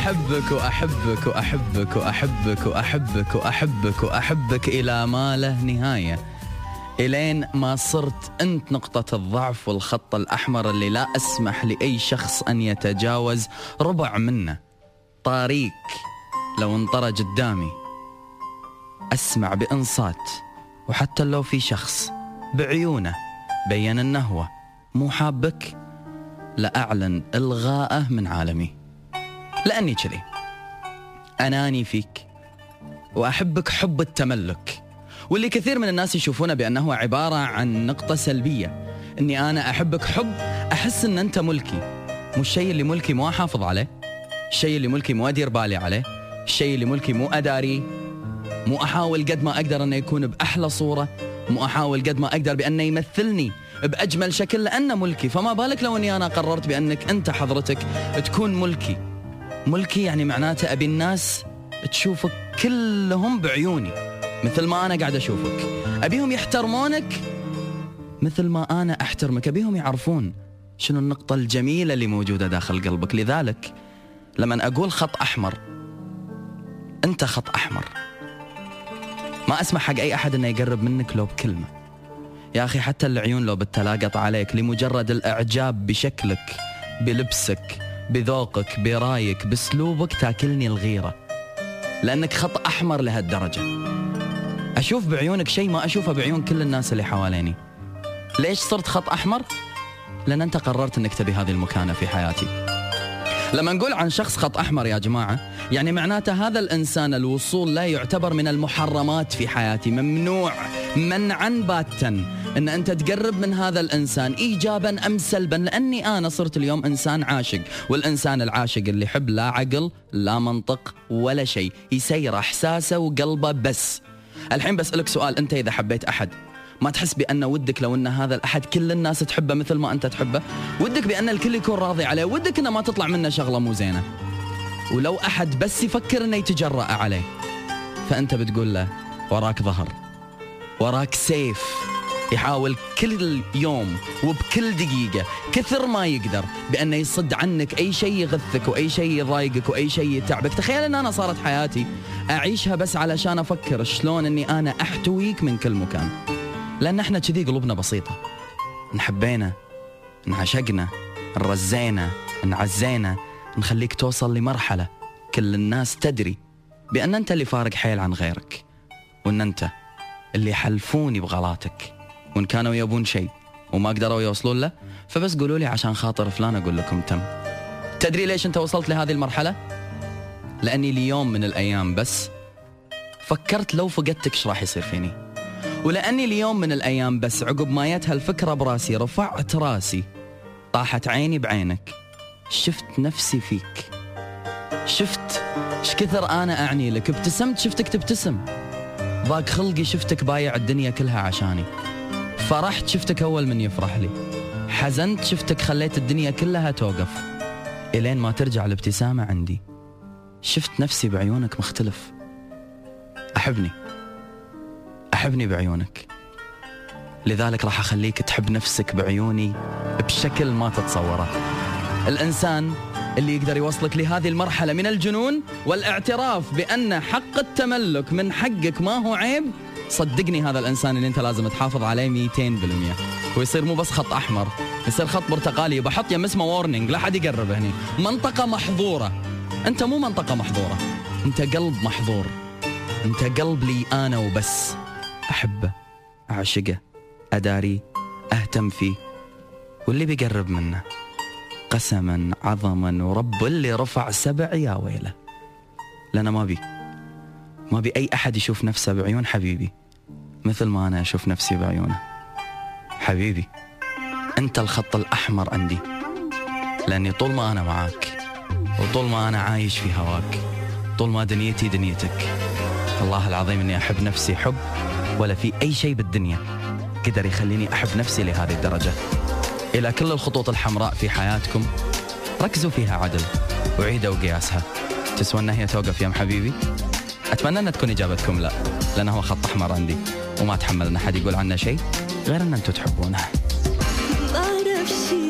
أحبك وأحبك وأحبك وأحبك وأحبك وأحبك وأحبك إلى ما له نهاية. إلين ما صرت أنت نقطة الضعف والخط الأحمر اللي لا أسمح لأي شخص أن يتجاوز ربع منه. طاريك لو انطرى قدامي. أسمع بإنصات وحتى لو في شخص بعيونه بين أنه مو حابك؟ لأعلن إلغاءه من عالمي. لأني كذي. أناني فيك وأحبك حب التملك واللي كثير من الناس يشوفونه بأنه عبارة عن نقطة سلبية. أني أنا أحبك حب أحس أن أنت ملكي. مو الشيء اللي ملكي مو أحافظ عليه. الشيء اللي ملكي مو أدير بالي عليه. الشيء اللي ملكي مو أداري. مو أحاول قد ما أقدر أنه يكون بأحلى صورة. مو أحاول قد ما أقدر بأنه يمثلني بأجمل شكل لأنه ملكي. فما بالك لو أني أنا قررت بأنك أنت حضرتك تكون ملكي. ملكي يعني معناته أبي الناس تشوفك كلهم بعيوني مثل ما أنا قاعد أشوفك. أبيهم يحترمونك مثل ما أنا أحترمك. أبيهم يعرفون شنو النقطة الجميلة اللي موجودة داخل قلبك. لذلك لما أقول خط أحمر أنت خط أحمر. ما أسمح حق أي أحد أنه يقرب منك لو بكلمة. يا أخي حتى العيون لو بتلاقط عليك لمجرد الإعجاب بشكلك بلبسك بذوقك برايك بأسلوبك تاكلني الغيرة. لأنك خط أحمر لهالدرجة. أشوف بعيونك شيء ما أشوفه بعيون كل الناس اللي حواليني. ليش صرت خط أحمر؟ لأن أنت قررت أنك تبي هذه المكانة في حياتي. لما نقول عن شخص خط أحمر يا جماعة يعني معناته هذا الإنسان الوصول لا يعتبر من المحرمات في حياتي. ممنوع منعا باتا. إن أنت تقرب من هذا الإنسان ايجابا أم سلبا لأني أنا صرت اليوم إنسان عاشق والإنسان العاشق اللي يحب لا عقل لا منطق ولا شيء يسير إحساسه وقلبه بس. الحين بسألك سؤال أنت إذا حبيت أحد ما تحس بأن ودك لو أن هذا الأحد كل الناس تحبه مثل ما أنت تحبه؟ ودك بأن الكل يكون راضي عليه ودك أنه ما تطلع منه شغلة مو زينة. ولو أحد بس يفكر أنه يتجرأ عليه فأنت بتقول له وراك ظهر وراك سيف. يحاول كل يوم وبكل دقيقة كثر ما يقدر بأنه يصد عنك أي شيء يغثك وأي شيء يضايقك وأي شيء يتعبك. تخيل أن أنا صارت حياتي أعيشها بس علشان أفكر شلون أني أنا أحتويك من كل مكان. لأن إحنا كذي قلوبنا بسيطة. نحبينا انعشقنا نرزينا نعزينا نخليك توصل لمرحلة كل الناس تدري بأن أنت اللي فارق حيل عن غيرك وأن أنت اللي حلفوني بغلاتك. وإن كانوا يبون شيء وما قدروا يوصلون له فبس قولوا لي عشان خاطر فلان أقول لكم تم. تدري ليش أنت وصلت لهذه المرحلة؟ لأني ليوم من الأيام بس فكرت لو فقدتك إيش راح يصير فيني؟ ولأني اليوم من الأيام بس عقب ما جت هالفكرة براسي رفعت راسي طاحت عيني بعينك شفت نفسي فيك. شفت إيش كثر أنا أعني لك ابتسمت شفتك تبتسم. ضاق خلقي شفتك بايع الدنيا كلها عشاني. فرحت شفتك أول من يفرح لي. حزنت شفتك خليت الدنيا كلها توقف. إلين ما ترجع الابتسامة عندي. شفت نفسي بعيونك مختلف. أحبني. أحبني بعيونك. لذلك راح أخليك تحب نفسك بعيوني بشكل ما تتصوره. الإنسان اللي يقدر يوصلك لهذه المرحلة من الجنون والإعتراف بأن حق التملك من حقك ما هو عيب صدقني هذا الإنسان اللي أنت لازم تحافظ عليه 200% ويصير مو بس خط أحمر يصير خط برتقالي. بحط يم اسمه وورنينج لا حد يقرب هني. منطقة محظورة. أنت مو منطقة محظورة. أنت قلب محظور. أنت قلب لي أنا وبس. أحبه أعشقه أداري أهتم فيه. واللي بيقرب منه قسما عظما ورب اللي رفع سبع يا ويله. لأنا ما بي ما بي أي أحد يشوف نفسه بعيون حبيبي. مثل ما أنا أشوف نفسي بعيونه. حبيبي أنت الخط الأحمر عندي. لأني طول ما أنا معاك وطول ما أنا عايش في هواك طول ما دنيتي دنيتك. الله العظيم أني أحب نفسي حب ولا في أي شيء بالدنيا قدر يخليني أحب نفسي لهذه الدرجة. إلى كل الخطوط الحمراء في حياتكم ركزوا فيها عدل وعيدوا قياسها. تسوى هي توقف يا حبيبي؟ أتمنى أن تكون إجابتكم لا. لأنه هو خط أحمر عندي وما أتحمل أن أحد يقول عنه شيء غير أن أنتم تحبونه. بعرفش ليه كل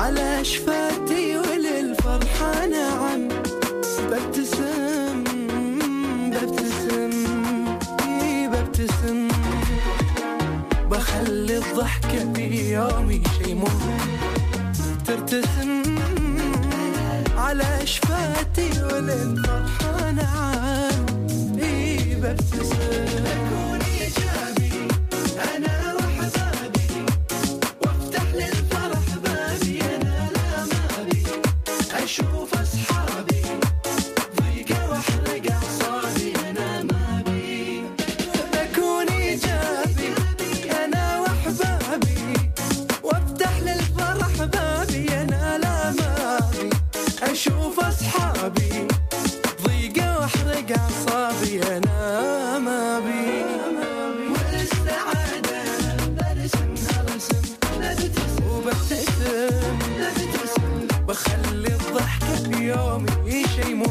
على شفاتي وللفرحة نعم. ببتسم ببتسم ببتسم. بخلي الضحكة في يومي شي مهم ترتسم على شفاتي وللفرحة نعم. إي ببتسم. yo mi ishe imu